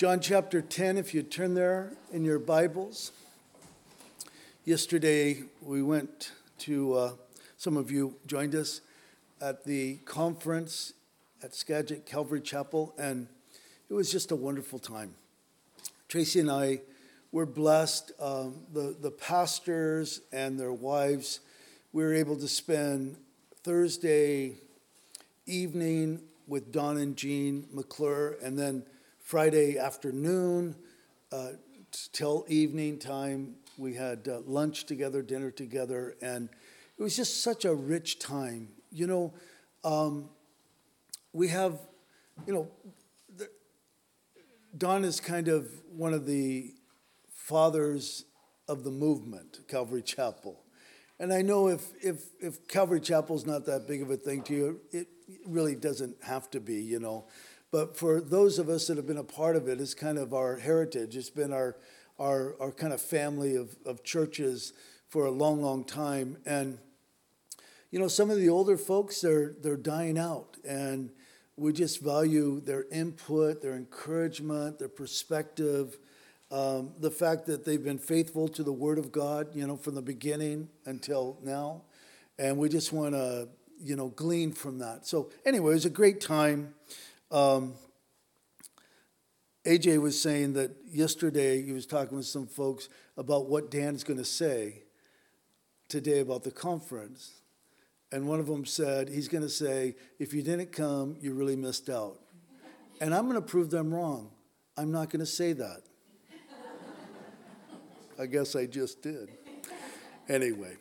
John chapter 10, if you turn there in your Bibles. Yesterday, we went to, uh, some of you joined us at the conference at Skagit Calvary Chapel, and it was just a wonderful time. Tracy and I were blessed. Um, the, the pastors and their wives, we were able to spend Thursday evening with Don and Jean McClure, and then Friday afternoon uh, till evening time, we had uh, lunch together, dinner together, and it was just such a rich time. You know, um, we have, you know, the, Don is kind of one of the fathers of the movement, Calvary Chapel. And I know if, if, if Calvary Chapel's not that big of a thing to you, it really doesn't have to be, you know. But for those of us that have been a part of it, it's kind of our heritage. It's been our, our, our kind of family of, of churches for a long, long time. And, you know, some of the older folks, they're, they're dying out. And we just value their input, their encouragement, their perspective, um, the fact that they've been faithful to the Word of God, you know, from the beginning until now. And we just want to, you know, glean from that. So, anyway, it was a great time. Um, AJ was saying that yesterday he was talking with some folks about what Dan's going to say today about the conference. And one of them said, he's going to say, if you didn't come, you really missed out. And I'm going to prove them wrong. I'm not going to say that. I guess I just did. Anyway,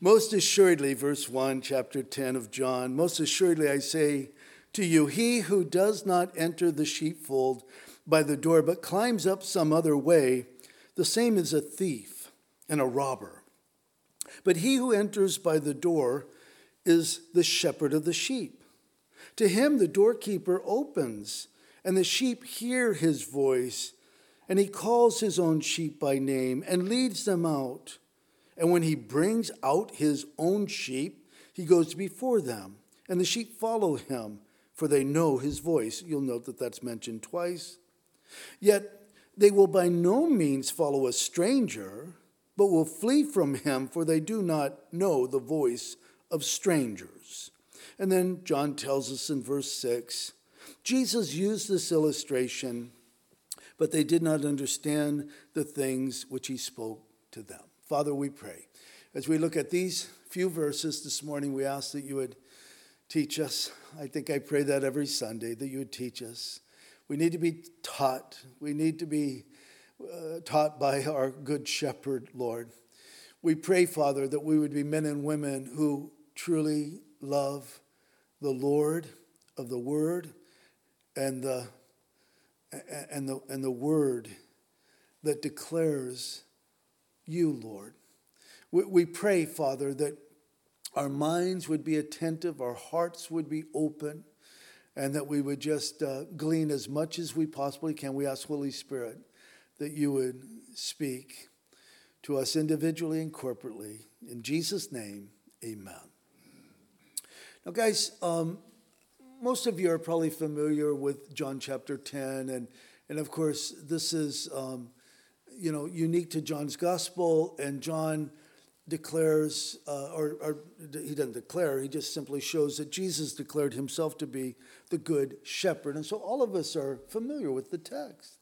most assuredly, verse 1, chapter 10 of John, most assuredly I say to you, he who does not enter the sheepfold by the door, but climbs up some other way, the same is a thief and a robber. But he who enters by the door is the shepherd of the sheep. To him the doorkeeper opens, and the sheep hear his voice, and he calls his own sheep by name and leads them out. And when he brings out his own sheep, he goes before them, and the sheep follow him, for they know his voice. You'll note that that's mentioned twice. Yet they will by no means follow a stranger, but will flee from him, for they do not know the voice of strangers. And then John tells us in verse 6 Jesus used this illustration, but they did not understand the things which he spoke to them. Father, we pray. As we look at these few verses this morning, we ask that you would teach us. I think I pray that every Sunday, that you would teach us. We need to be taught. We need to be uh, taught by our good shepherd, Lord. We pray, Father, that we would be men and women who truly love the Lord of the Word and the, and the, and the Word that declares you, Lord. We, we pray, Father, that our minds would be attentive, our hearts would be open, and that we would just uh, glean as much as we possibly can. We ask, Holy Spirit, that you would speak to us individually and corporately. In Jesus' name, amen. Now, guys, um, most of you are probably familiar with John chapter 10, and, and of course, this is, um, you know, unique to John's gospel, and John declares, uh, or, or, he doesn't declare, he just simply shows that Jesus declared himself to be the good shepherd. And so all of us are familiar with the text.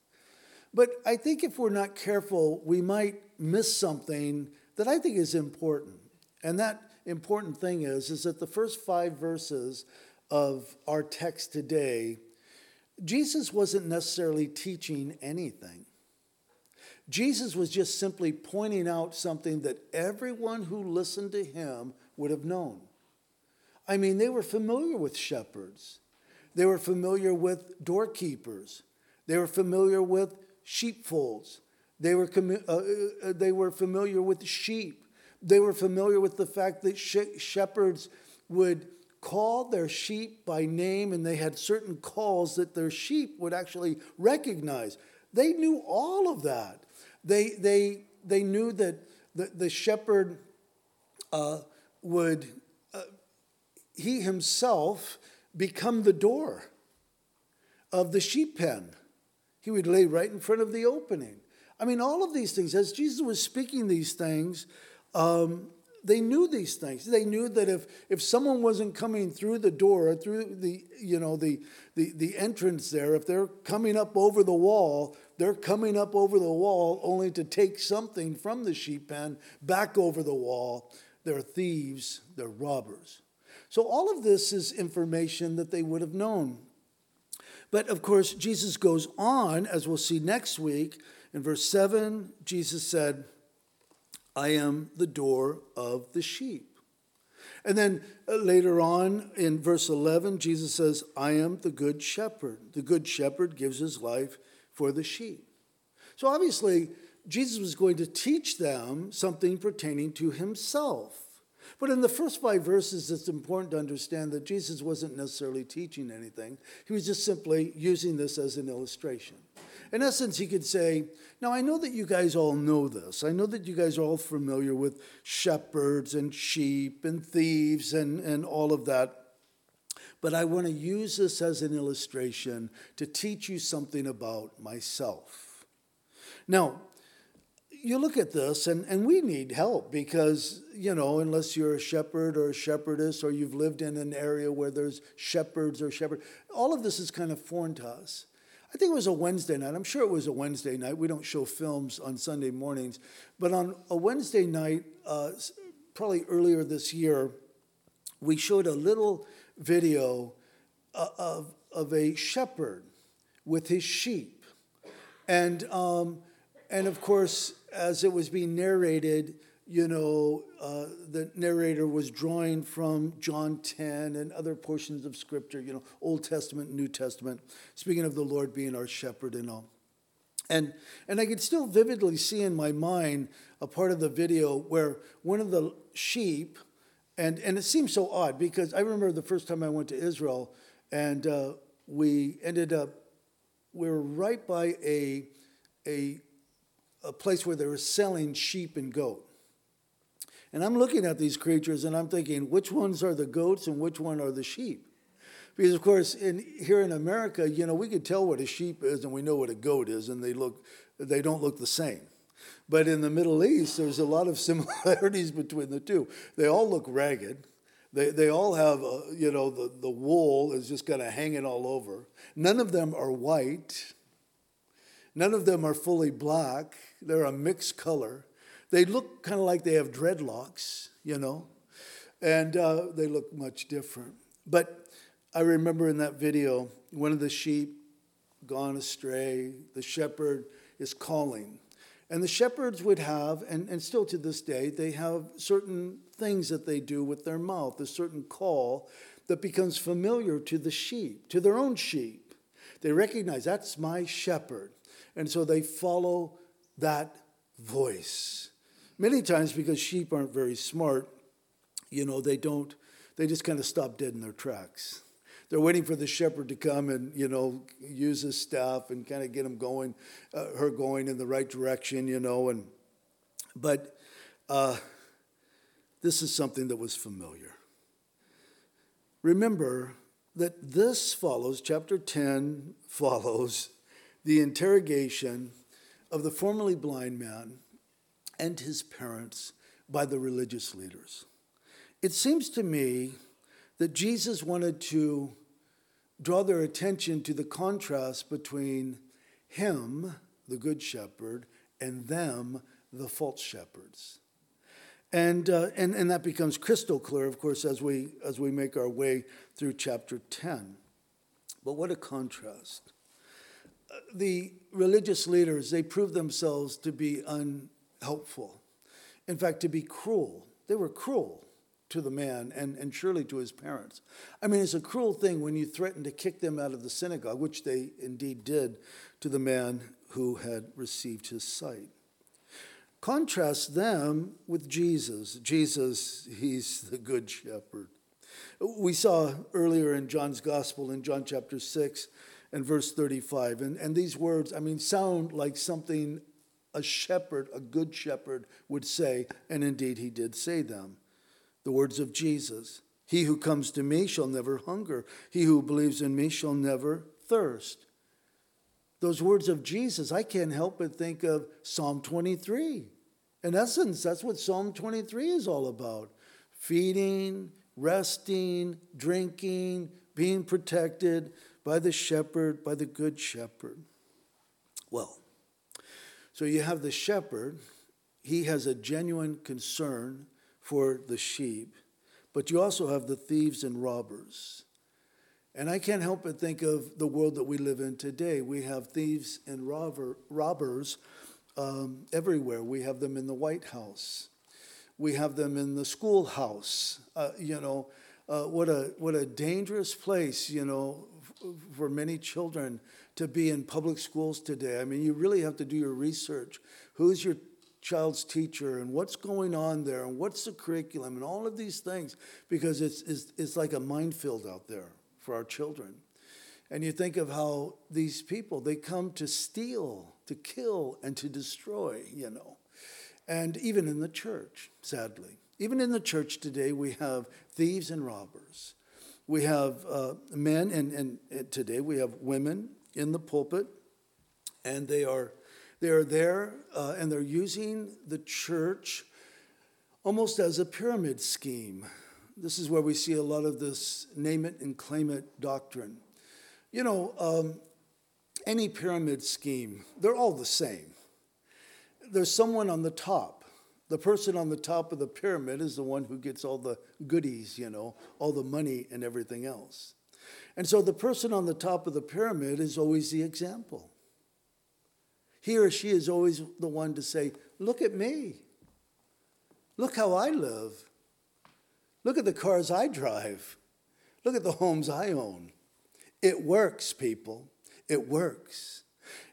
But I think if we're not careful, we might miss something that I think is important. And that important thing is, is that the first five verses of our text today, Jesus wasn't necessarily teaching anything. Jesus was just simply pointing out something that everyone who listened to him would have known. I mean, they were familiar with shepherds, they were familiar with doorkeepers, they were familiar with sheepfolds, they were, uh, uh, they were familiar with sheep. They were familiar with the fact that shepherds would call their sheep by name and they had certain calls that their sheep would actually recognize. They knew all of that. They, they, they knew that the, the shepherd uh, would, uh, he himself, become the door of the sheep pen. he would lay right in front of the opening. I mean, all of these things, as Jesus was speaking these things, um, they knew these things. They knew that if, if someone wasn't coming through the door or through the, you know, the, the, the entrance there, if they're coming up over the wall, they're coming up over the wall only to take something from the sheep pen back over the wall. They're thieves, they're robbers. So all of this is information that they would have known. But of course, Jesus goes on, as we'll see next week. In verse 7, Jesus said, I am the door of the sheep. And then uh, later on in verse 11, Jesus says, I am the good shepherd. The good shepherd gives his life for the sheep. So obviously, Jesus was going to teach them something pertaining to himself. But in the first five verses, it's important to understand that Jesus wasn't necessarily teaching anything. He was just simply using this as an illustration. In essence, he could say, Now I know that you guys all know this. I know that you guys are all familiar with shepherds and sheep and thieves and, and all of that. But I want to use this as an illustration to teach you something about myself. Now, you look at this, and, and we need help because, you know, unless you're a shepherd or a shepherdess or you've lived in an area where there's shepherds or shepherd, all of this is kind of foreign to us. I think it was a Wednesday night. I'm sure it was a Wednesday night. We don't show films on Sunday mornings. But on a Wednesday night, uh, probably earlier this year, we showed a little video uh, of, of a shepherd with his sheep. And, um, and of course, as it was being narrated, you know, uh, the narrator was drawing from John 10 and other portions of Scripture, you know, Old Testament, New Testament, speaking of the Lord being our shepherd and all. And, and I could still vividly see in my mind a part of the video where one of the sheep, and, and it seems so odd because I remember the first time I went to Israel and uh, we ended up, we were right by a, a, a place where they were selling sheep and goat. And I'm looking at these creatures and I'm thinking, which ones are the goats and which one are the sheep? Because of course, in, here in America, you know, we could tell what a sheep is and we know what a goat is, and they look, they don't look the same. But in the Middle East, there's a lot of similarities between the two. They all look ragged. They, they all have, uh, you know, the, the wool is just kind of hanging all over. None of them are white. None of them are fully black. They're a mixed color. They look kind of like they have dreadlocks, you know, and uh, they look much different. But I remember in that video, one of the sheep gone astray, the shepherd is calling. And the shepherds would have, and, and still to this day, they have certain things that they do with their mouth, a certain call that becomes familiar to the sheep, to their own sheep. They recognize that's my shepherd. And so they follow that voice. Many times, because sheep aren't very smart, you know, they don't, they just kind of stop dead in their tracks. They're waiting for the shepherd to come and, you know, use his staff and kind of get him going, uh, her going in the right direction, you know. And, but uh, this is something that was familiar. Remember that this follows, chapter 10 follows the interrogation of the formerly blind man and his parents by the religious leaders. It seems to me that Jesus wanted to draw their attention to the contrast between him, the good shepherd, and them, the false shepherds. And, uh, and, and that becomes crystal clear, of course, as we, as we make our way through chapter 10. But what a contrast. Uh, the religious leaders, they proved themselves to be unhelpful. In fact, to be cruel. They were cruel to the man and, and surely to his parents. I mean, it's a cruel thing when you threaten to kick them out of the synagogue, which they indeed did to the man who had received his sight. Contrast them with Jesus. Jesus, he's the good shepherd. We saw earlier in John's gospel, in John chapter 6 and verse 35, and, and these words, I mean, sound like something a shepherd, a good shepherd, would say, and indeed he did say them. The words of Jesus He who comes to me shall never hunger, he who believes in me shall never thirst. those words of Jesus, I can't help but think of Psalm 23. In essence, that's what Psalm 23 is all about feeding, resting, drinking, being protected by the shepherd, by the good shepherd. Well, so you have the shepherd, he has a genuine concern for the sheep, but you also have the thieves and robbers. And I can't help but think of the world that we live in today. We have thieves and robber, robbers um, everywhere. We have them in the White House. We have them in the schoolhouse. Uh, you know, uh, what a what a dangerous place. You know, f- for many children to be in public schools today. I mean, you really have to do your research. Who's your child's teacher and what's going on there and what's the curriculum and all of these things because it's, it's, it's like a minefield out there for our children. And you think of how these people, they come to steal, to kill, and to destroy, you know. And even in the church, sadly. Even in the church today, we have thieves and robbers. We have uh, men, and, and, and today we have women in the pulpit, and they are, they are there uh, and they're using the church almost as a pyramid scheme. This is where we see a lot of this name it and claim it doctrine. You know, um, any pyramid scheme, they're all the same. There's someone on the top. The person on the top of the pyramid is the one who gets all the goodies, you know, all the money and everything else. And so the person on the top of the pyramid is always the example. He or she is always the one to say, Look at me. Look how I live. Look at the cars I drive. Look at the homes I own. It works, people. It works.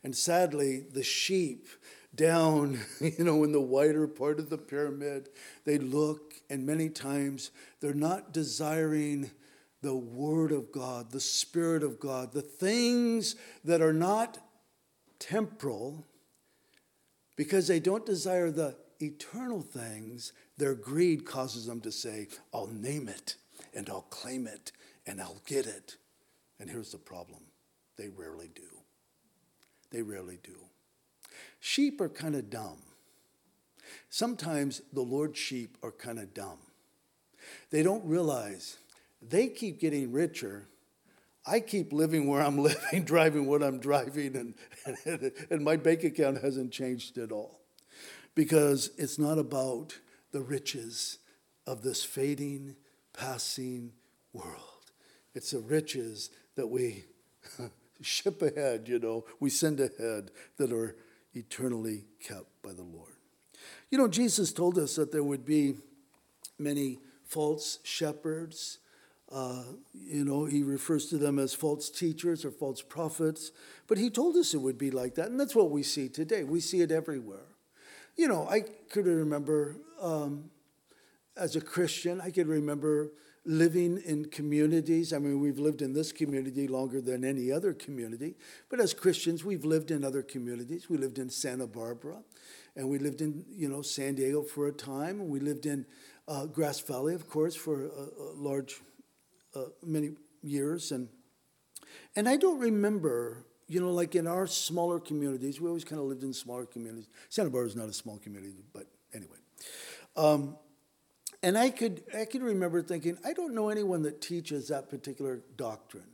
And sadly, the sheep down, you know, in the wider part of the pyramid, they look, and many times they're not desiring the Word of God, the Spirit of God, the things that are not temporal, because they don't desire the eternal things, their greed causes them to say, I'll name it and I'll claim it and I'll get it. And here's the problem they rarely do. They rarely do. Sheep are kind of dumb. Sometimes the Lord's sheep are kind of dumb. They don't realize they keep getting richer. I keep living where I'm living, driving what I'm driving, and, and, and my bank account hasn't changed at all. Because it's not about the riches of this fading, passing world. It's the riches that we ship ahead, you know, we send ahead that are eternally kept by the Lord. You know, Jesus told us that there would be many false shepherds. Uh, you know, he refers to them as false teachers or false prophets, but he told us it would be like that, and that's what we see today. We see it everywhere. You know, I could remember um, as a Christian, I could remember living in communities. I mean, we've lived in this community longer than any other community, but as Christians, we've lived in other communities. We lived in Santa Barbara, and we lived in, you know, San Diego for a time, we lived in uh, Grass Valley, of course, for a, a large, uh, many years. And, and I don't remember, you know, like in our smaller communities, we always kind of lived in smaller communities. Santa Barbara is not a small community, but anyway. Um, and I could, I could remember thinking, I don't know anyone that teaches that particular doctrine.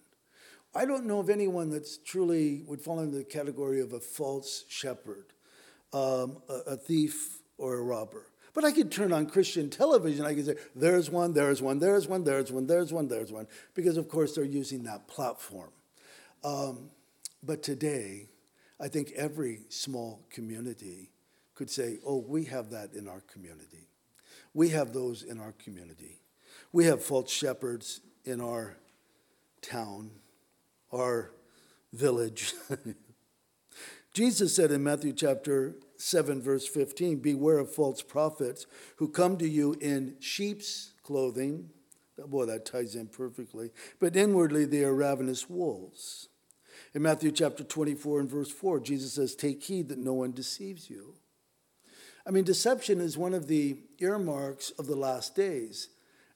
I don't know of anyone that's truly would fall into the category of a false shepherd, um, a, a thief, or a robber. But I could turn on Christian television. I could say, there's one, there's one, there's one, there's one, there's one, there's one, because of course they're using that platform. Um, but today, I think every small community could say, oh, we have that in our community. We have those in our community. We have false shepherds in our town, our village. Jesus said in Matthew chapter 7, verse 15 Beware of false prophets who come to you in sheep's clothing. Boy, that ties in perfectly. But inwardly, they are ravenous wolves. In Matthew chapter 24 and verse 4, Jesus says, Take heed that no one deceives you. I mean, deception is one of the earmarks of the last days.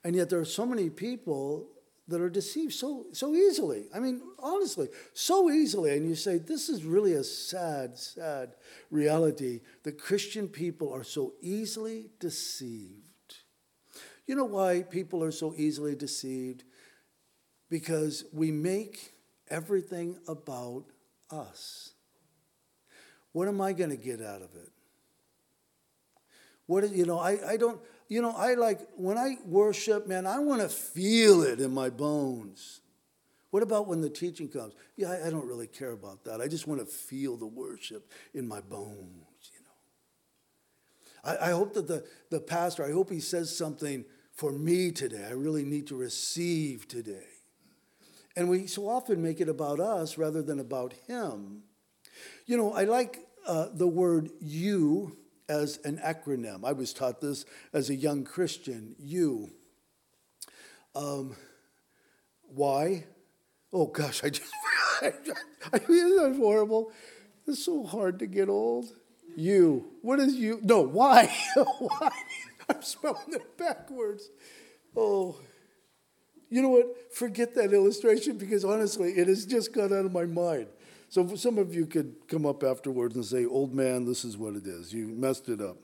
And yet there are so many people that are deceived so, so easily. I mean, honestly, so easily. And you say, this is really a sad, sad reality that Christian people are so easily deceived. You know why people are so easily deceived? Because we make everything about us. What am I going to get out of it? What you know, I, I don't, you know, I like, when I worship, man, I want to feel it in my bones. What about when the teaching comes? Yeah, I, I don't really care about that. I just want to feel the worship in my bones, you know. I, I hope that the, the pastor, I hope he says something for me today. I really need to receive today. And we so often make it about us rather than about him. You know, I like uh, the word you as an acronym. I was taught this as a young Christian. You. Um, why? Oh gosh, I just, I mean, isn't that horrible? It's so hard to get old. You. What is you? No, why? why? I'm spelling it backwards. Oh. You know what? Forget that illustration because honestly, it has just got out of my mind. So some of you could come up afterwards and say, Old man, this is what it is. You messed it up.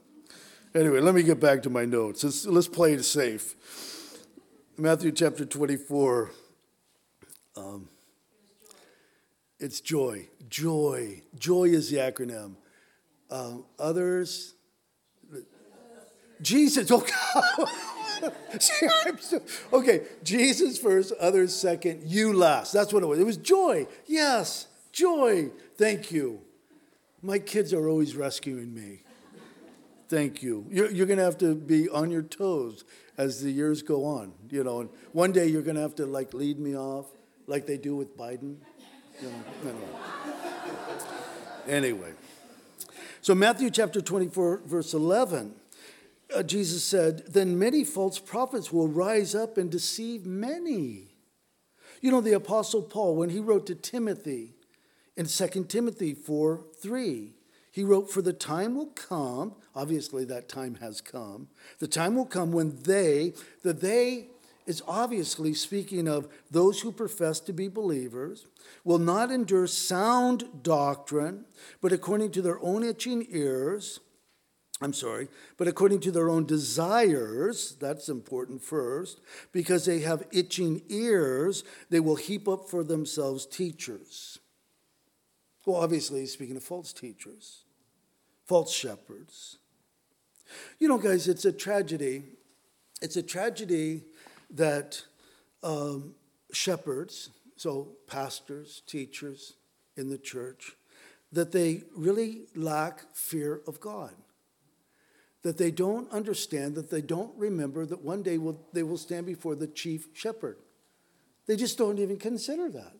Anyway, let me get back to my notes. Let's, let's play it safe. Matthew chapter 24. Um, it's joy. Joy. Joy is the acronym. Um, others. Jesus. Oh, God. okay, Jesus first, others second, you last. That's what it was. It was joy. Yes. Joy. Thank you. My kids are always rescuing me. Thank you. You're, you're going to have to be on your toes as the years go on. You know, and one day you're going to have to like lead me off like they do with Biden. You know, anyway. So, Matthew chapter 24, verse 11, uh, Jesus said, Then many false prophets will rise up and deceive many. You know, the Apostle Paul, when he wrote to Timothy, in 2 Timothy 4 3, he wrote, For the time will come, obviously that time has come, the time will come when they, the they is obviously speaking of those who profess to be believers, will not endure sound doctrine, but according to their own itching ears, I'm sorry, but according to their own desires, that's important first, because they have itching ears, they will heap up for themselves teachers well, obviously, he's speaking of false teachers, false shepherds. You know, guys, it's a tragedy. It's a tragedy that um, shepherds, so pastors, teachers in the church, that they really lack fear of God. That they don't understand, that they don't remember that one day will, they will stand before the chief shepherd. They just don't even consider that.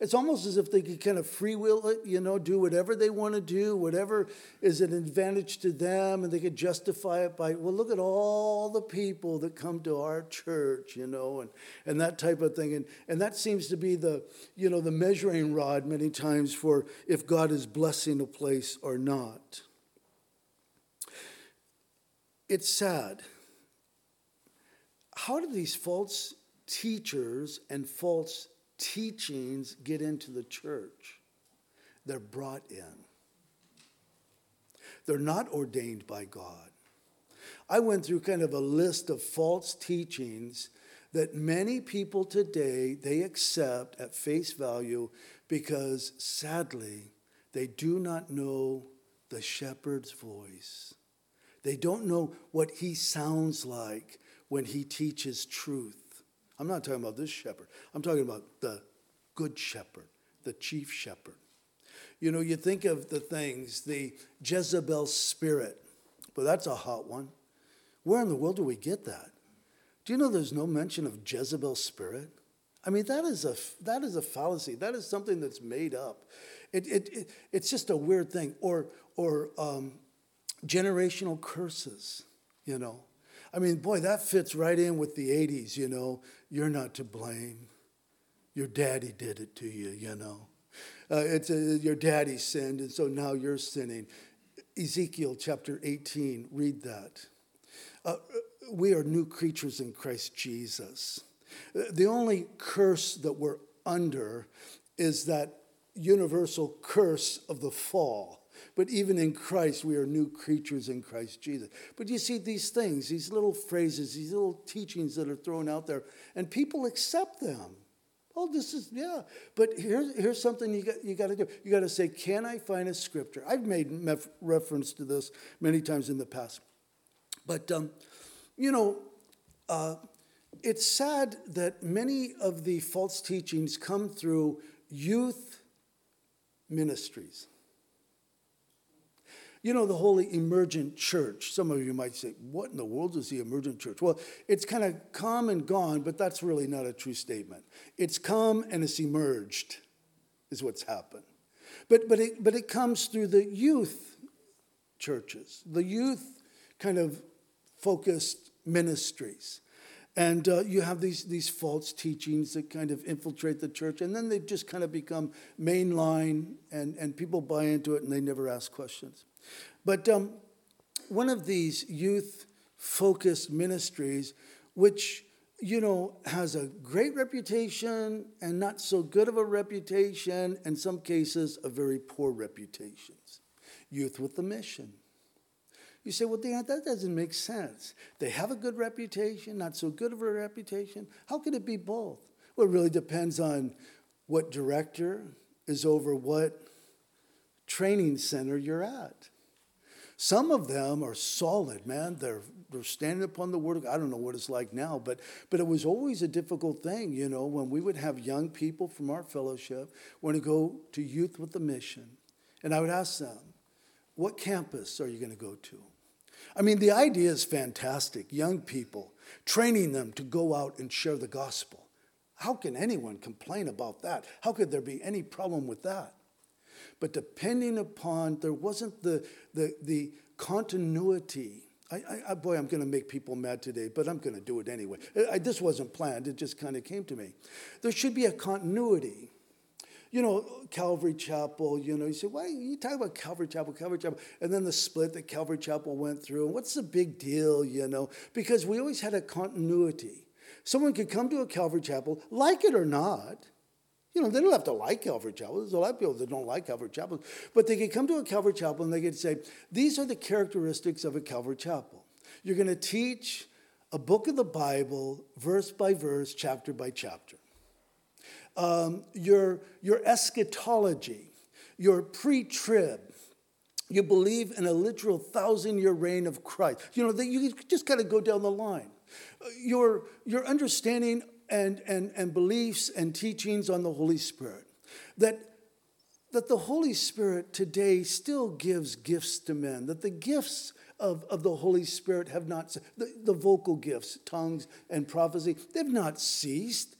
It's almost as if they could kind of free will it, you know, do whatever they want to do, whatever is an advantage to them, and they could justify it by, well, look at all the people that come to our church, you know, and, and that type of thing. And, and that seems to be the, you know, the measuring rod many times for if God is blessing a place or not. It's sad. How do these false teachers and false teachings get into the church, they're brought in. They're not ordained by God. I went through kind of a list of false teachings that many people today they accept at face value because sadly they do not know the shepherd's voice. They don't know what he sounds like when he teaches truth. I'm not talking about this shepherd. I'm talking about the good shepherd, the chief shepherd. You know, you think of the things, the Jezebel spirit, but that's a hot one. Where in the world do we get that? Do you know there's no mention of Jezebel spirit? I mean, that is a, that is a fallacy. That is something that's made up. It, it, it it's just a weird thing. Or, or um, generational curses, you know. I mean, boy, that fits right in with the 80s, you know. You're not to blame. Your daddy did it to you, you know. Uh, it's a, your daddy sinned, and so now you're sinning. Ezekiel chapter 18, read that. Uh, we are new creatures in Christ Jesus. The only curse that we're under is that universal curse of the fall. But even in Christ, we are new creatures in Christ Jesus. But you see these things, these little phrases, these little teachings that are thrown out there, and people accept them. Oh, this is, yeah. But here's, here's something you got, you got to do. You got to say, can I find a scripture? I've made mef- reference to this many times in the past. But, um, you know, uh, it's sad that many of the false teachings come through youth ministries. You know, the Holy Emergent Church. Some of you might say, What in the world is the emergent church? Well, it's kind of come and gone, but that's really not a true statement. It's come and it's emerged, is what's happened. But, but, it, but it comes through the youth churches, the youth kind of focused ministries. And uh, you have these, these false teachings that kind of infiltrate the church, and then they just kind of become mainline, and, and people buy into it and they never ask questions. But um, one of these youth focused ministries, which you know, has a great reputation and not so good of a reputation, in some cases, a very poor reputation. Youth with a mission. You say, well, Dan, that doesn't make sense. They have a good reputation, not so good of a reputation. How can it be both? Well, it really depends on what director is over what training center you're at. Some of them are solid, man. They're, they're standing upon the word of God. I don't know what it's like now, but, but it was always a difficult thing, you know, when we would have young people from our fellowship want to go to youth with the mission. And I would ask them, what campus are you going to go to? I mean, the idea is fantastic. Young people, training them to go out and share the gospel. How can anyone complain about that? How could there be any problem with that? But depending upon, there wasn't the, the, the continuity. I, I, boy, I'm going to make people mad today, but I'm going to do it anyway. I, this wasn't planned, it just kind of came to me. There should be a continuity you know, Calvary Chapel, you know, you say, why you talk about Calvary Chapel, Calvary Chapel, and then the split that Calvary Chapel went through, and what's the big deal, you know? Because we always had a continuity. Someone could come to a Calvary Chapel, like it or not. You know, they don't have to like Calvary Chapel. There's a lot of people that don't like Calvary Chapel, but they could come to a Calvary Chapel and they could say, these are the characteristics of a Calvary Chapel. You're going to teach a book of the Bible, verse by verse, chapter by chapter um, your, your eschatology, your pre trib. You believe in a literal thousand year reign of Christ. You know, that you just kind of go down the line. Your, your understanding and, and, and beliefs and teachings on the Holy Spirit. That that the Holy Spirit today still gives gifts to men, that the gifts of, of the Holy Spirit have not, the, the vocal gifts, tongues and prophecy, they've not ceased.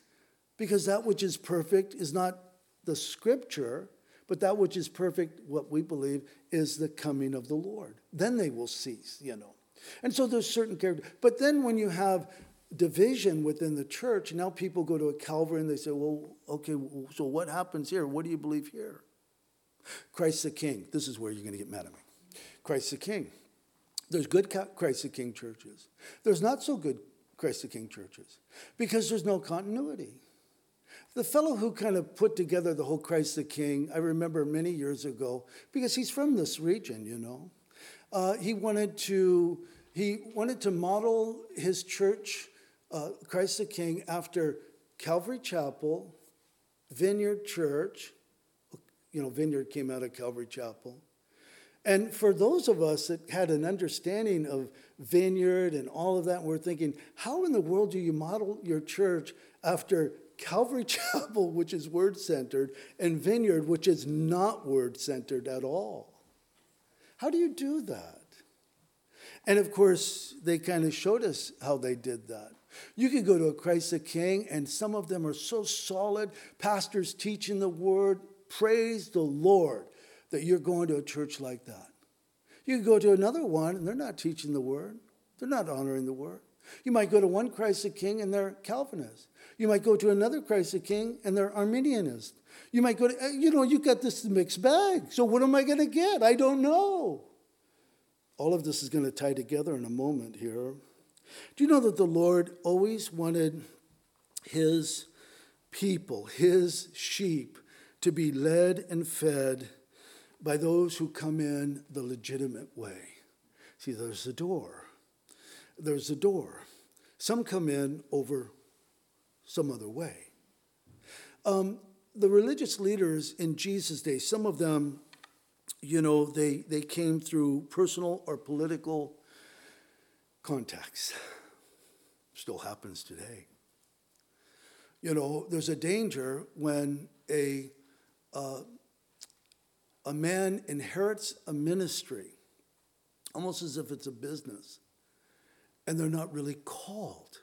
Because that which is perfect is not the scripture, but that which is perfect, what we believe, is the coming of the Lord. Then they will cease, you know. And so there's certain character. But then when you have division within the church, now people go to a Calvary and they say, well, okay, so what happens here? What do you believe here? Christ the King. This is where you're going to get mad at me. Christ the King. There's good Christ the King churches. There's not so good Christ the King churches because there's no continuity. The fellow who kind of put together the whole Christ the King, I remember many years ago, because he's from this region, you know. Uh, he wanted to he wanted to model his church, uh, Christ the King, after Calvary Chapel, Vineyard Church. You know, Vineyard came out of Calvary Chapel. And for those of us that had an understanding of vineyard and all of that, we're thinking, how in the world do you model your church after Calvary Chapel, which is word centered, and Vineyard, which is not word centered at all. How do you do that? And of course, they kind of showed us how they did that. You could go to a Christ the King, and some of them are so solid, pastors teaching the word. Praise the Lord that you're going to a church like that. You could go to another one, and they're not teaching the word, they're not honoring the word. You might go to one Christ the King, and they're Calvinist. You might go to another Christ the King and they're Arminianist. You might go to, eh, you know, you've got this mixed bag. So what am I going to get? I don't know. All of this is going to tie together in a moment here. Do you know that the Lord always wanted his people, his sheep, to be led and fed by those who come in the legitimate way. See, there's a door. There's a door. Some come in over some other way. Um, the religious leaders in Jesus' day, some of them, you know, they, they came through personal or political contacts. Still happens today. You know, there's a danger when a, uh, a man inherits a ministry, almost as if it's a business, and they're not really called.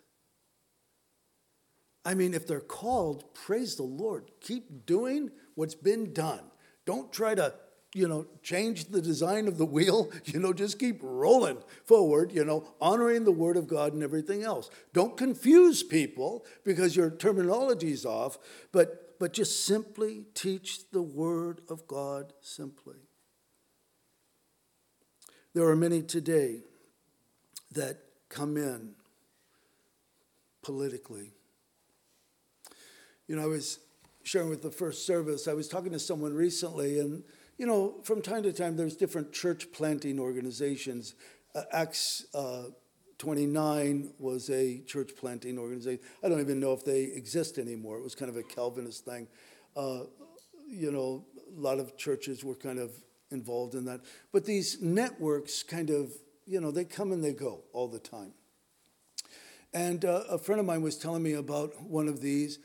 I mean, if they're called, praise the Lord. Keep doing what's been done. Don't try to, you know, change the design of the wheel. You know, just keep rolling forward, you know, honoring the Word of God and everything else. Don't confuse people because your terminology is off, but, but just simply teach the Word of God simply. There are many today that come in politically you know, I was sharing with the first service, I was talking to someone recently, and, you know, from time to time, there's different church planting organizations. Uh, Acts uh, 29 was a church planting organization. I don't even know if they exist anymore. It was kind of a Calvinist thing. Uh, you know, a lot of churches were kind of involved in that. But these networks kind of, you know, they come and they go all the time. And uh, a friend of mine was telling me about one of these.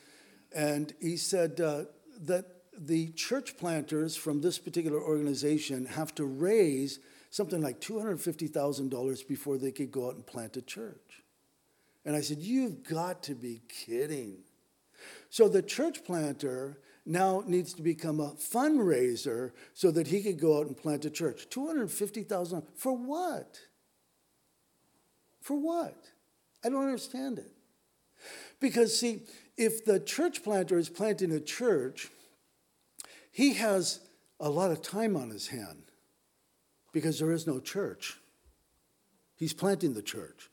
And he said uh, that the church planters from this particular organization have to raise something like $250,000 before they could go out and plant a church. And I said, You've got to be kidding. So the church planter now needs to become a fundraiser so that he could go out and plant a church. 250,000 for what? For what? I don't understand it. Because see, if the church planter is planting a church, he has a lot of time on his hand because there is no church. He's planting the church.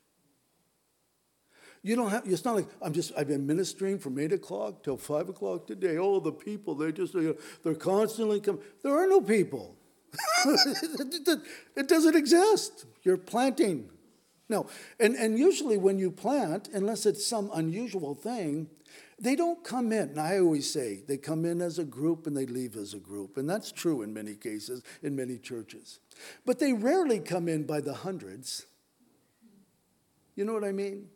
You don't have, it's not like I'm just, I've been ministering from 8 o'clock till 5 o'clock today. Oh, the people, they just, they're constantly coming. There are no people. it doesn't exist. You're planting. No. And, and usually when you plant, unless it's some unusual thing, they don't come in. And I always say they come in as a group and they leave as a group. And that's true in many cases, in many churches. But they rarely come in by the hundreds. You know what I mean?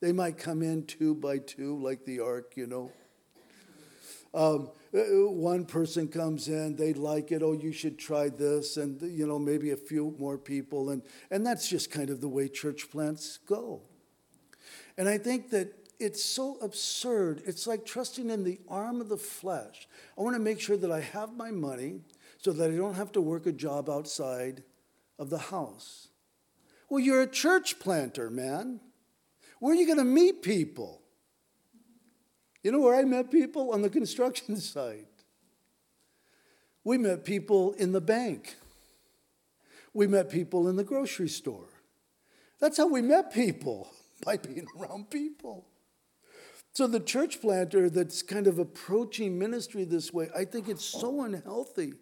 They might come in two by two, like the ark, you know. Um, uh, one person comes in, they like it, oh, you should try this, and you know, maybe a few more people, and, and that's just kind of the way church plants go. And I think that it's so absurd. It's like trusting in the arm of the flesh. I want to make sure that I have my money so that I don't have to work a job outside of the house. Well, you're a church planter, man. Where are you going to meet people? You know where I met people? On the construction site. We met people in the bank. We met people in the grocery store. That's how we met people, by being around people. So the church planter that's kind of approaching ministry this way, I think it's so unhealthy.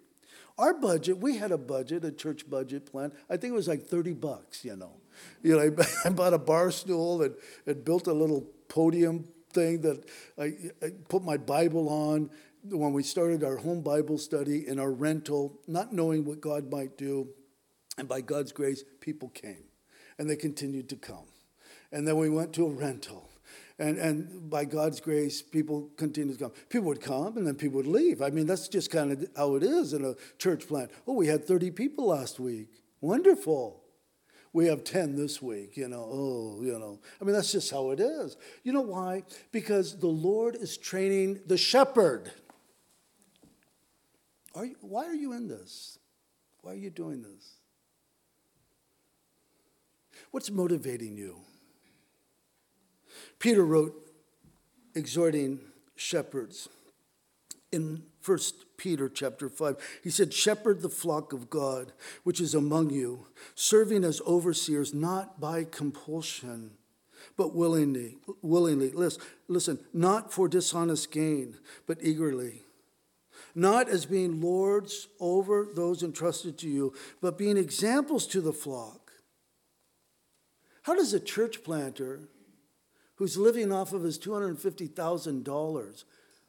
Our budget, we had a budget, a church budget plan. I think it was like 30 bucks, you know. You know, I, bought a bar stool and, and built a little podium thing that I, I put my Bible on when we started our home Bible study in our rental, not knowing what God might do. And by God's grace, people came and they continued to come. And then we went to a rental and, and by God's grace, people continued to come. People would come and then people would leave. I mean, that's just kind of how it is in a church plant. Oh, we had 30 people last week. Wonderful. We have 10 this week, you know. Oh, you know. I mean, that's just how it is. You know why? Because the Lord is training the shepherd. Are you, why are you in this? Why are you doing this? What's motivating you? Peter wrote, exhorting shepherds in 1 Peter chapter 5. He said, Shepherd the flock of God, which is among you, serving as overseers, not by compulsion, but willingly, willingly. Listen, listen, not for dishonest gain, but eagerly. Not as being lords over those entrusted to you, but being examples to the flock. How does a church planter who's living off of his $250,000,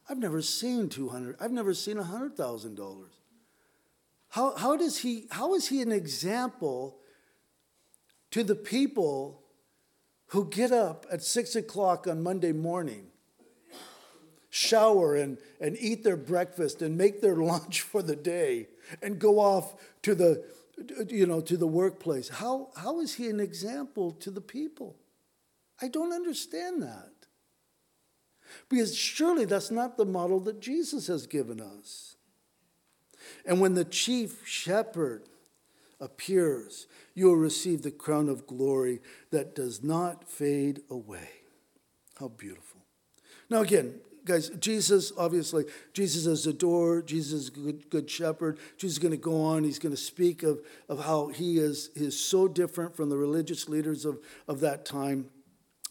I've never seen 200, I've never seen $100,000. How, how, does he, how is he an example to the people who get up at six o'clock on Monday morning, shower and, and eat their breakfast and make their lunch for the day and go off to the, you know, to the workplace. How, how is he an example to the people? I don't understand that. Because surely that's not the model that Jesus has given us. And when the chief shepherd appears, you will receive the crown of glory that does not fade away. How beautiful. Now, again, guys, Jesus, obviously, Jesus is the door, Jesus is a good, good shepherd. Jesus is going to go on. He's going to speak of, of how he is, he is so different from the religious leaders of, of that time.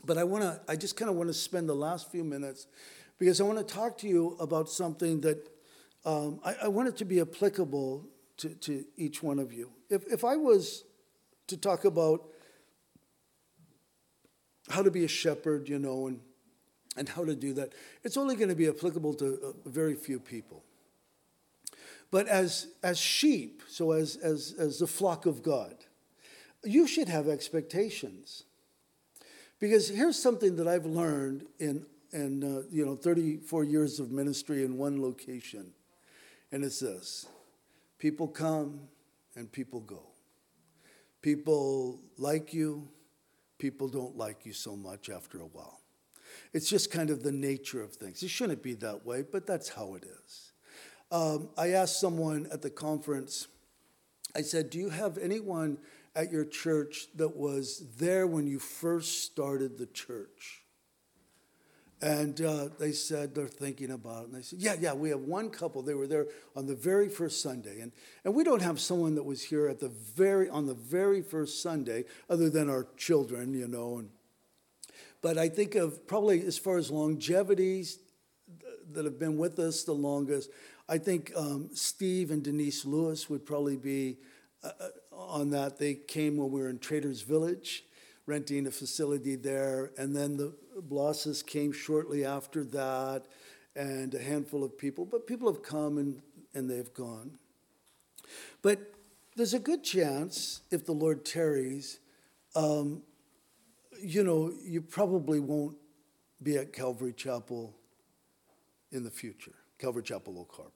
But I want to, I just kind of want to spend the last few minutes because I want to talk to you about something that um, I, I want it to be applicable to, to each one of you. If, if I was to talk about how to be a shepherd, you know, and, and how to do that, it's only going to be applicable to a very few people. But as, as sheep, so as, as, as the flock of God, you should have expectations. Because here's something that I've learned in, in uh, you know, 34 years of ministry in one location, and it's this people come and people go. People like you, people don't like you so much after a while. It's just kind of the nature of things. It shouldn't be that way, but that's how it is. Um, I asked someone at the conference, I said, Do you have anyone at your church that was there when you first started the church? And uh, they said they're thinking about it. And they said, Yeah, yeah, we have one couple. They were there on the very first Sunday. And, and we don't have someone that was here at the very, on the very first Sunday, other than our children, you know. And, but I think of probably as far as longevities that have been with us the longest, I think um, Steve and Denise Lewis would probably be uh, uh on that. They came when we were in Traders Village renting a facility there. And then the Blosses came shortly after that, and a handful of people. But people have come and, and they've gone. But there's a good chance, if the Lord tarries, um, you know, you probably won't be at Calvary Chapel in the future, Calvary Chapel, Oak Harbor.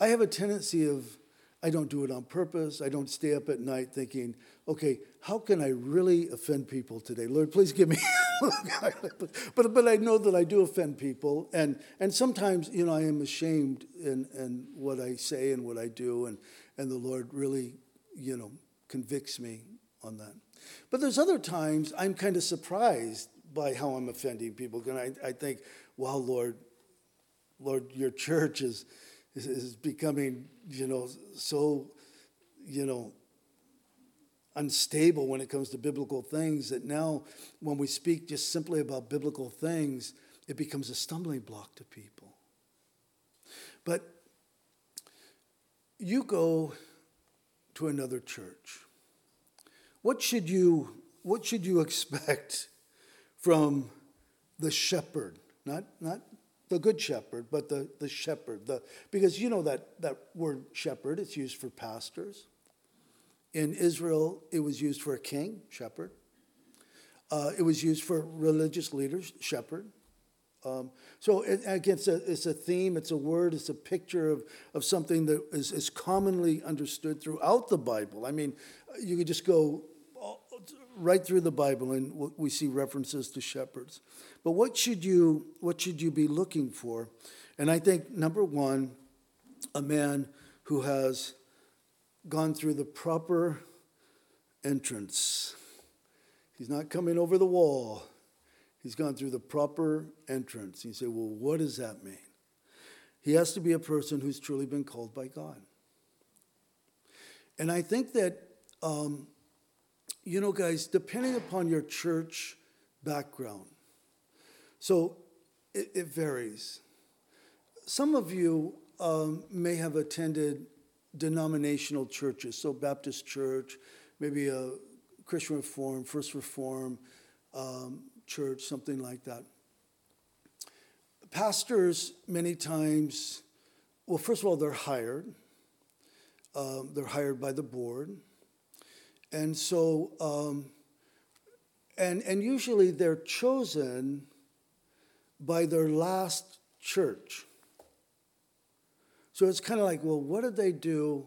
I have a tendency of I don't do it on purpose. I don't stay up at night thinking, okay, how can I really offend people today? Lord, please give me. but, but I know that I do offend people. And, and sometimes, you know, I am ashamed in, in what I say and what I do. And, and the Lord really, you know, convicts me on that. But there's other times I'm kind of surprised by how I'm offending people. And I, I think, wow, Lord, Lord, your church is is, is becoming, you know, so, you know, unstable when it comes to biblical things that now when we speak just simply about biblical things, it becomes a stumbling block to people. But you go to another church. What should you what should you expect from the shepherd? Not not the good shepherd, but the, the shepherd. The, because you know that, that word shepherd, it's used for pastors. In Israel, it was used for a king, shepherd. Uh, it was used for religious leaders, shepherd. Um, so it, again, it's a, it's a theme, it's a word, it's a picture of, of something that is, is commonly understood throughout the Bible. I mean, you could just go right through the Bible and we see references to shepherds. But what should you what should you be looking for? And I think number one, a man who has gone through the proper entrance. He's not coming over the wall. He's gone through the proper entrance. You say, well, what does that mean? He has to be a person who's truly been called by God. And I think that um, you know, guys, depending upon your church background, so it, it varies. Some of you um, may have attended denominational churches, so Baptist church, maybe a Christian Reform, First Reform um, church, something like that. Pastors, many times, well, first of all, they're hired. Um, they're hired by the board. And so, um, and, and usually they're chosen by their last church. So it's kind of like, well, what did they do?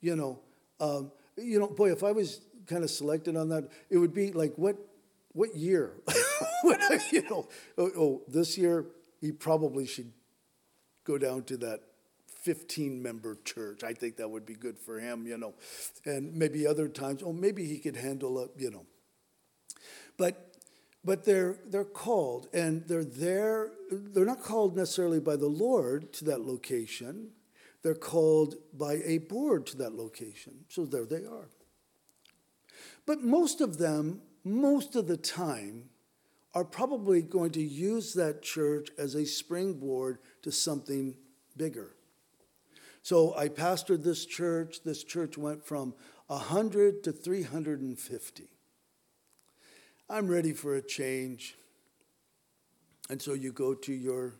You know, um, you know, boy, if I was kind of selected on that, it would be like, what, what year? you know, oh, oh, this year he probably should go down to that 15 member church. I think that would be good for him, you know. And maybe other times, oh, maybe he could handle it, you know. But but they're they're called and they're there they're not called necessarily by the Lord to that location. They're called by a board to that location. So there they are. But most of them, most of the time, are probably going to use that church as a springboard to something bigger. So I pastored this church. This church went from 100 to 350. I'm ready for a change. And so you go to your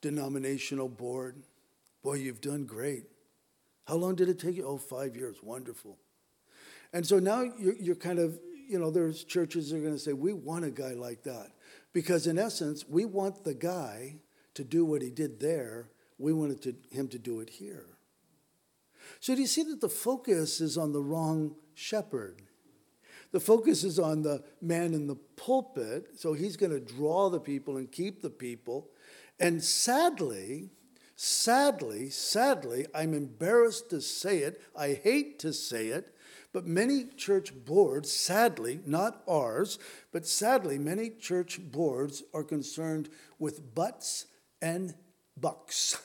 denominational board. Boy, you've done great. How long did it take you? Oh, five years. Wonderful. And so now you're, you're kind of, you know, there's churches that are going to say, we want a guy like that. Because in essence, we want the guy to do what he did there we wanted to, him to do it here. So, do you see that the focus is on the wrong shepherd? The focus is on the man in the pulpit, so he's going to draw the people and keep the people. And sadly, sadly, sadly, I'm embarrassed to say it, I hate to say it, but many church boards, sadly, not ours, but sadly, many church boards are concerned with butts and bucks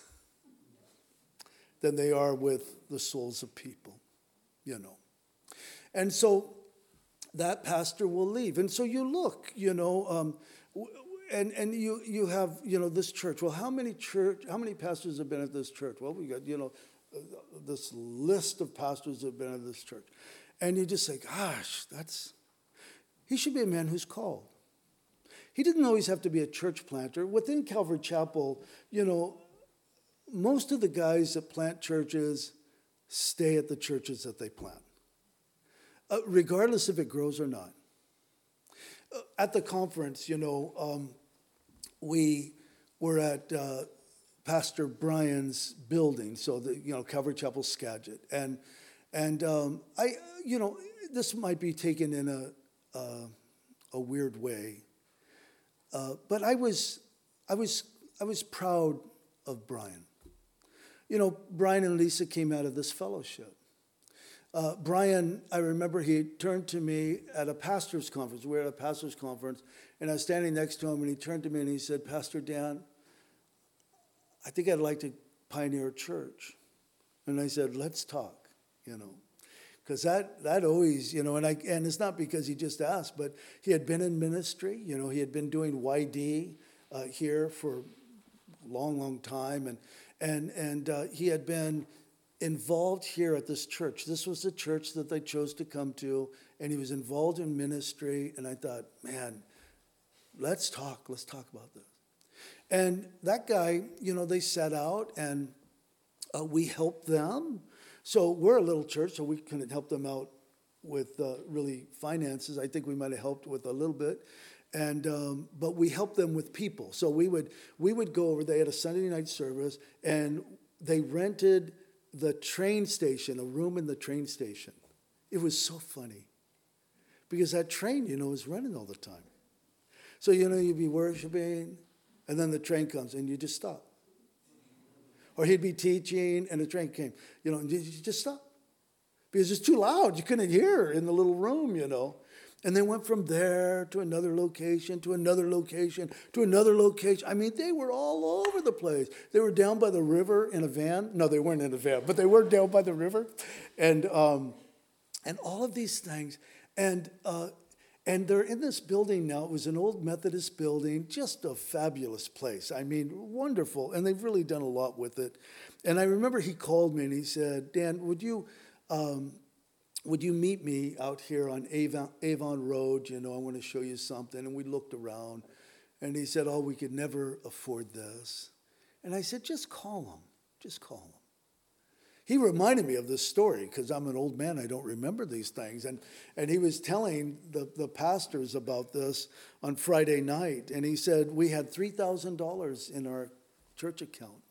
than they are with the souls of people, you know. And so that pastor will leave. And so you look, you know, um, and, and you, you have, you know, this church. Well, how many church, how many pastors have been at this church? Well, we got, you know, this list of pastors that have been at this church. And you just say, gosh, that's, he should be a man who's called. He didn't always have to be a church planter. Within Calvary Chapel, you know, most of the guys that plant churches stay at the churches that they plant, uh, regardless if it grows or not. Uh, at the conference, you know, um, we were at uh, Pastor Brian's building, so the you know Calvary Chapel Skagit, and and um, I, you know, this might be taken in a uh, a weird way, uh, but I was I was I was proud of Brian. You know, Brian and Lisa came out of this fellowship. Uh, Brian, I remember he turned to me at a pastor's conference. We were at a pastor's conference, and I was standing next to him, and he turned to me and he said, Pastor Dan, I think I'd like to pioneer a church. And I said, let's talk, you know. Because that, that always, you know, and, I, and it's not because he just asked, but he had been in ministry. You know, he had been doing YD uh, here for a long, long time. And, and, and uh, he had been involved here at this church. This was the church that they chose to come to, and he was involved in ministry. And I thought, man, let's talk. Let's talk about this. And that guy, you know, they set out and uh, we helped them. So we're a little church, so we couldn't help them out with uh, really finances. I think we might have helped with a little bit and um, but we helped them with people. So we would we would go over. They had a Sunday night service, and they rented the train station, a room in the train station. It was so funny because that train, you know, was running all the time. So you know, you'd be worshiping, and then the train comes, and you just stop. Or he'd be teaching, and the train came. You know, you just stop because it's too loud. You couldn't hear in the little room. You know. And they went from there to another location, to another location, to another location. I mean, they were all over the place. They were down by the river in a van. No, they weren't in a van, but they were down by the river. And, um, and all of these things. And, uh, and they're in this building now. It was an old Methodist building, just a fabulous place. I mean, wonderful. And they've really done a lot with it. And I remember he called me and he said, Dan, would you, um, would you meet me out here on Avon, Avon Road? You know, I want to show you something. And we looked around. And he said, Oh, we could never afford this. And I said, Just call him. Just call him. He reminded me of this story because I'm an old man, I don't remember these things. And, and he was telling the, the pastors about this on Friday night. And he said, We had $3,000 in our church account.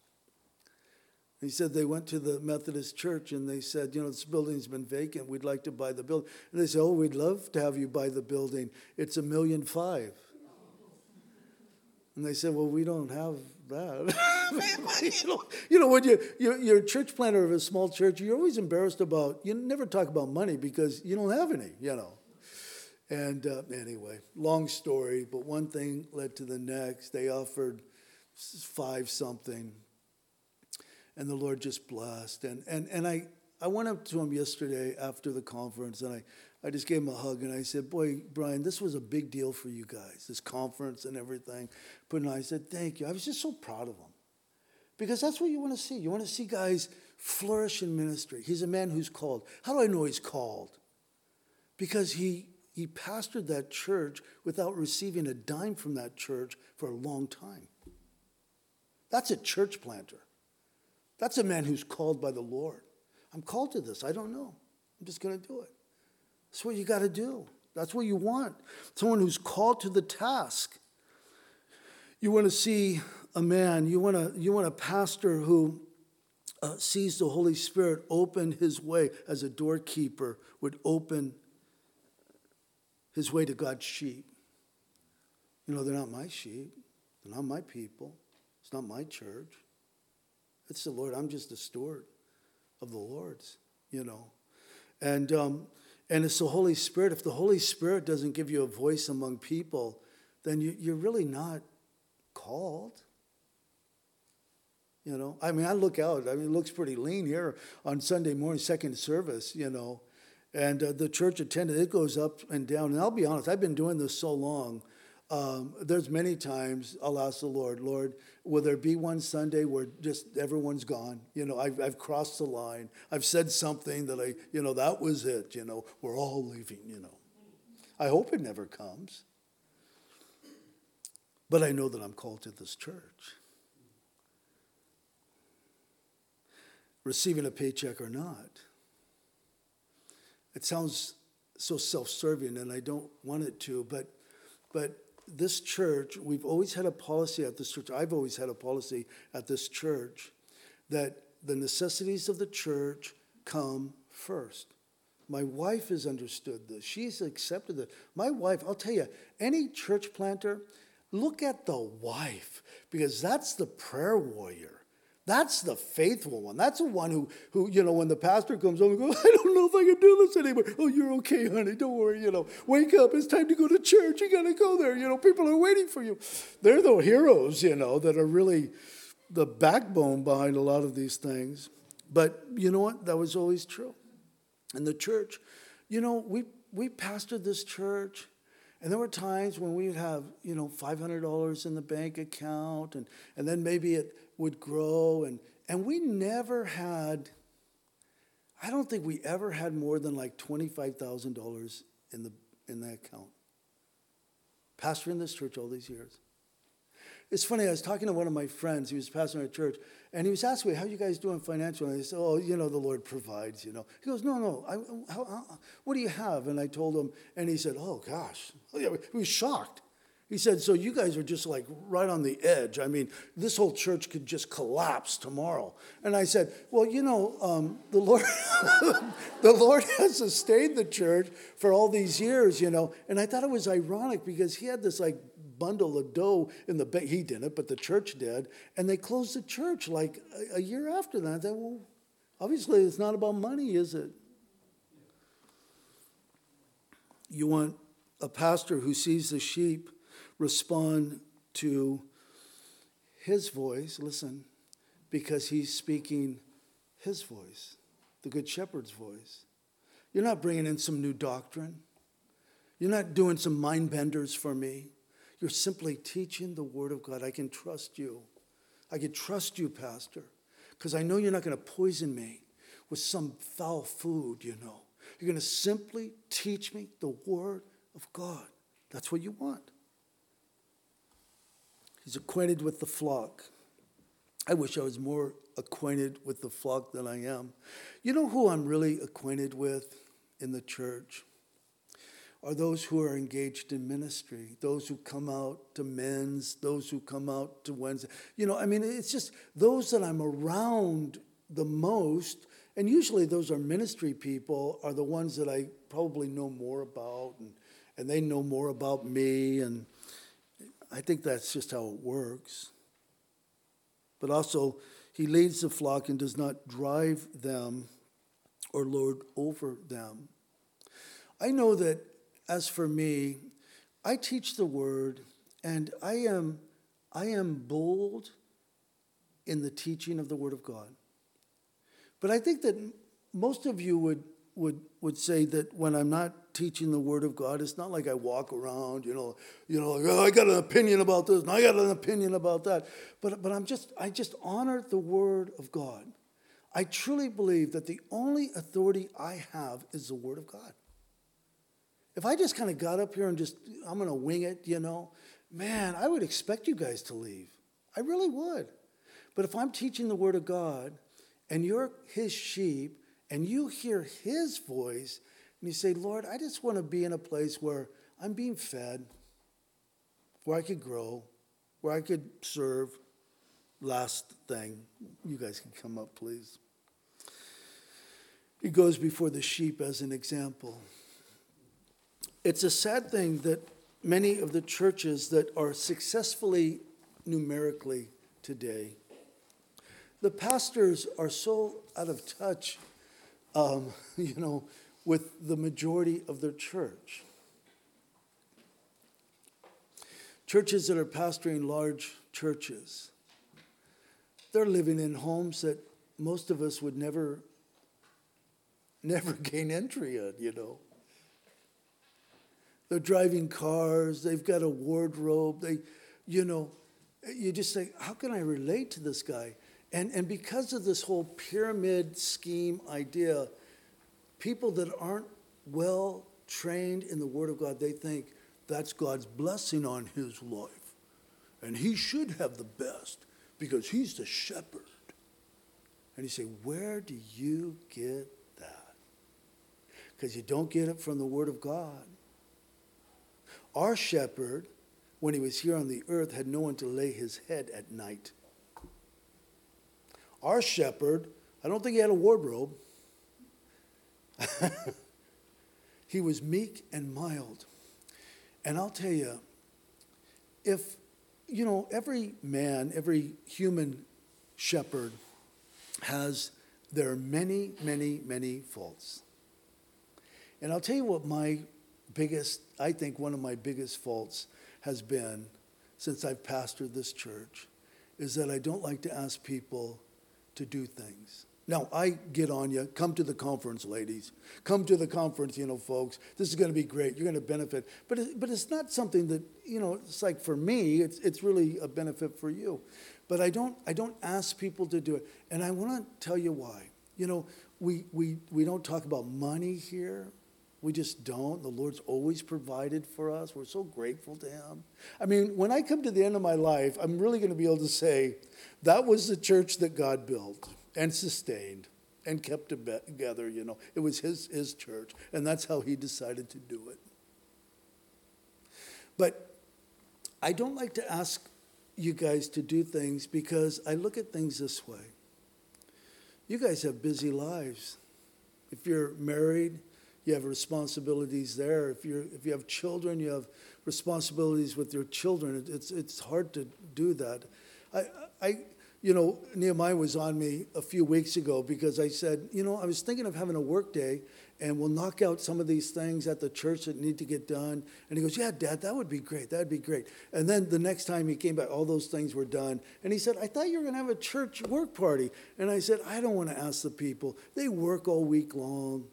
He said they went to the Methodist church and they said, You know, this building's been vacant. We'd like to buy the building. And they said, Oh, we'd love to have you buy the building. It's a million five. And they said, Well, we don't have that. you, know, you know, when you, you're, you're a church planter of a small church, you're always embarrassed about, you never talk about money because you don't have any, you know. And uh, anyway, long story, but one thing led to the next. They offered five something, and the Lord just blessed. And, and, and I, I went up to him yesterday after the conference, and I, I just gave him a hug and I said, Boy, Brian, this was a big deal for you guys, this conference and everything. But I said, Thank you. I was just so proud of him. Because that's what you want to see. You want to see guys flourish in ministry. He's a man who's called. How do I know he's called? Because he, he pastored that church without receiving a dime from that church for a long time. That's a church planter. That's a man who's called by the Lord. I'm called to this. I don't know. I'm just going to do it. That's what you got to do. That's what you want. Someone who's called to the task. You want to see a man, you want a, you want a pastor who uh, sees the Holy Spirit open his way as a doorkeeper would open his way to God's sheep. You know, they're not my sheep, they're not my people, it's not my church. It's the Lord. I'm just a steward of the Lord's, you know. And um, and it's the Holy Spirit. If the Holy Spirit doesn't give you a voice among people, then you, you're really not called. You know, I mean, I look out. I mean, it looks pretty lean here on Sunday morning, second service, you know. And uh, the church attendance it goes up and down. And I'll be honest, I've been doing this so long um, there's many times I'll ask the Lord, Lord, will there be one Sunday where just everyone's gone? You know, I've, I've crossed the line. I've said something that I, you know, that was it. You know, we're all leaving, you know. I hope it never comes. But I know that I'm called to this church. Receiving a paycheck or not. It sounds so self serving, and I don't want it to, but, but this church, we've always had a policy at this church, I've always had a policy at this church that the necessities of the church come first. My wife has understood this. She's accepted this. My wife, I'll tell you, any church planter, look at the wife because that's the prayer warrior. That's the faithful one. That's the one who, who, you know, when the pastor comes home and goes, I don't know if I can do this anymore. Oh, you're okay, honey. Don't worry. You know, wake up. It's time to go to church. You got to go there. You know, people are waiting for you. They're the heroes, you know, that are really the backbone behind a lot of these things. But you know what? That was always true. And the church, you know, we, we pastored this church. And there were times when we'd have, you know, $500 in the bank account, and, and then maybe it would grow. And, and we never had, I don't think we ever had more than like $25,000 in, the, in that account. Pastoring this church all these years. It's funny, I was talking to one of my friends, he was pastoring a church, and he was asking me, how you guys doing financially? And I said, oh, you know, the Lord provides, you know. He goes, no, no, I, how, how, what do you have? And I told him, and he said, oh, gosh. Oh, he was shocked. He said, So you guys are just like right on the edge. I mean, this whole church could just collapse tomorrow. And I said, Well, you know, um, the Lord the Lord has sustained the church for all these years, you know. And I thought it was ironic because he had this like bundle of dough in the bank. He didn't, but the church did. And they closed the church like a, a year after that. I thought, well, obviously it's not about money, is it? You want a pastor who sees the sheep respond to his voice, listen, because he's speaking his voice, the Good Shepherd's voice. You're not bringing in some new doctrine. You're not doing some mind benders for me. You're simply teaching the Word of God. I can trust you. I can trust you, Pastor, because I know you're not going to poison me with some foul food, you know. You're going to simply teach me the Word of God. That's what you want. He's acquainted with the flock. I wish I was more acquainted with the flock than I am. You know who I'm really acquainted with in the church? Are those who are engaged in ministry, those who come out to men's, those who come out to Wednesday. You know, I mean, it's just those that I'm around the most, and usually those are ministry people, are the ones that I probably know more about, and, and they know more about me, and I think that's just how it works. But also, he leads the flock and does not drive them or lord over them. I know that as for me, I teach the word and I am, I am bold in the teaching of the word of God. But I think that most of you would, would, would say that when I'm not teaching the word of God, it's not like I walk around, you know, you know, oh, I got an opinion about this and I got an opinion about that. But, but I'm just, I just honor the word of God. I truly believe that the only authority I have is the word of God. If I just kind of got up here and just, I'm going to wing it, you know, man, I would expect you guys to leave. I really would. But if I'm teaching the word of God and you're his sheep and you hear his voice and you say, Lord, I just want to be in a place where I'm being fed, where I could grow, where I could serve. Last thing, you guys can come up, please. He goes before the sheep as an example. It's a sad thing that many of the churches that are successfully numerically today, the pastors are so out of touch, um, you know, with the majority of their church. Churches that are pastoring large churches, they're living in homes that most of us would never, never gain entry in, you know. They're driving cars, they've got a wardrobe, they, you know, you just say, how can I relate to this guy? And, and because of this whole pyramid scheme idea, people that aren't well trained in the Word of God, they think that's God's blessing on his life. And he should have the best because he's the shepherd. And you say, Where do you get that? Because you don't get it from the Word of God. Our shepherd, when he was here on the earth, had no one to lay his head at night. Our shepherd, I don't think he had a wardrobe. he was meek and mild. And I'll tell you, if, you know, every man, every human shepherd has their many, many, many faults. And I'll tell you what my biggest, I think one of my biggest faults has been since I've pastored this church is that I don't like to ask people to do things. Now, I get on you. Come to the conference, ladies. Come to the conference, you know, folks. This is going to be great. You're going to benefit. But, it, but it's not something that, you know, it's like for me, it's, it's really a benefit for you. But I don't, I don't ask people to do it. And I want to tell you why. You know, we, we, we don't talk about money here. We just don't. The Lord's always provided for us. We're so grateful to Him. I mean, when I come to the end of my life, I'm really going to be able to say, that was the church that God built and sustained and kept together, you know. It was his, his church, and that's how he decided to do it. But I don't like to ask you guys to do things because I look at things this way. You guys have busy lives. If you're married, you have responsibilities there. If, you're, if you have children, you have responsibilities with your children. It's, it's hard to do that. I, I, you know, Nehemiah was on me a few weeks ago because I said, you know, I was thinking of having a work day and we'll knock out some of these things at the church that need to get done. And he goes, yeah, Dad, that would be great. That'd be great. And then the next time he came back, all those things were done. And he said, I thought you were going to have a church work party. And I said, I don't want to ask the people. They work all week long.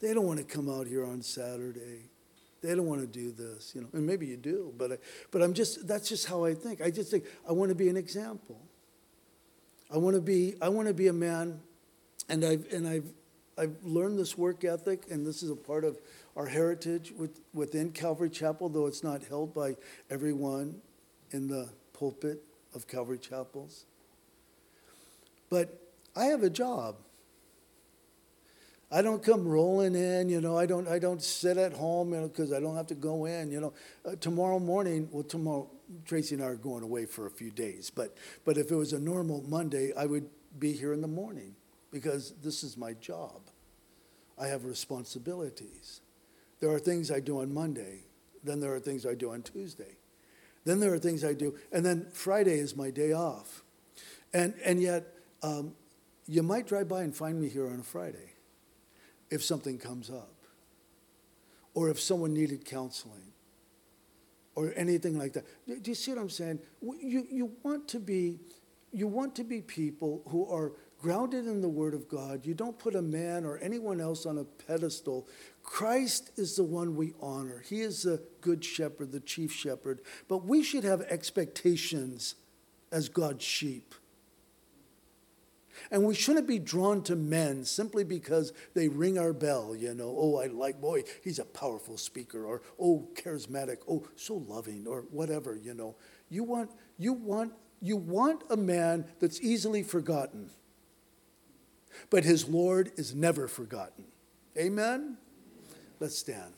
They don't want to come out here on Saturday. They don't want to do this, you know. And maybe you do, but I, but I'm just that's just how I think. I just think I want to be an example. I want to be I want to be a man, and I've and I've I've learned this work ethic, and this is a part of our heritage with, within Calvary Chapel, though it's not held by everyone in the pulpit of Calvary Chapels. But I have a job. I don't come rolling in, you know. I don't. I don't sit at home, you know, because I don't have to go in, you know. Uh, tomorrow morning, well, tomorrow Tracy and I are going away for a few days, but but if it was a normal Monday, I would be here in the morning because this is my job. I have responsibilities. There are things I do on Monday, then there are things I do on Tuesday. Then there are things I do, and then Friday is my day off. And and yet um, you might drive by and find me here on a Friday if something comes up, or if someone needed counseling, or anything like that. Do you see what I'm saying? You, you, want to be, you want to be people who are grounded in the Word of God. You don't put a man or anyone else on a pedestal. Christ is the one we honor. He is the good shepherd, the chief shepherd. But we should have expectations as God's sheep. And we shouldn't be drawn to men simply because they ring our bell, you know, oh, I like, boy, he's a powerful speaker, or oh, charismatic, oh, so loving, or whatever, you know. You want, you want, you want a man that's easily forgotten, but his Lord is never forgotten. Amen? Let's stand.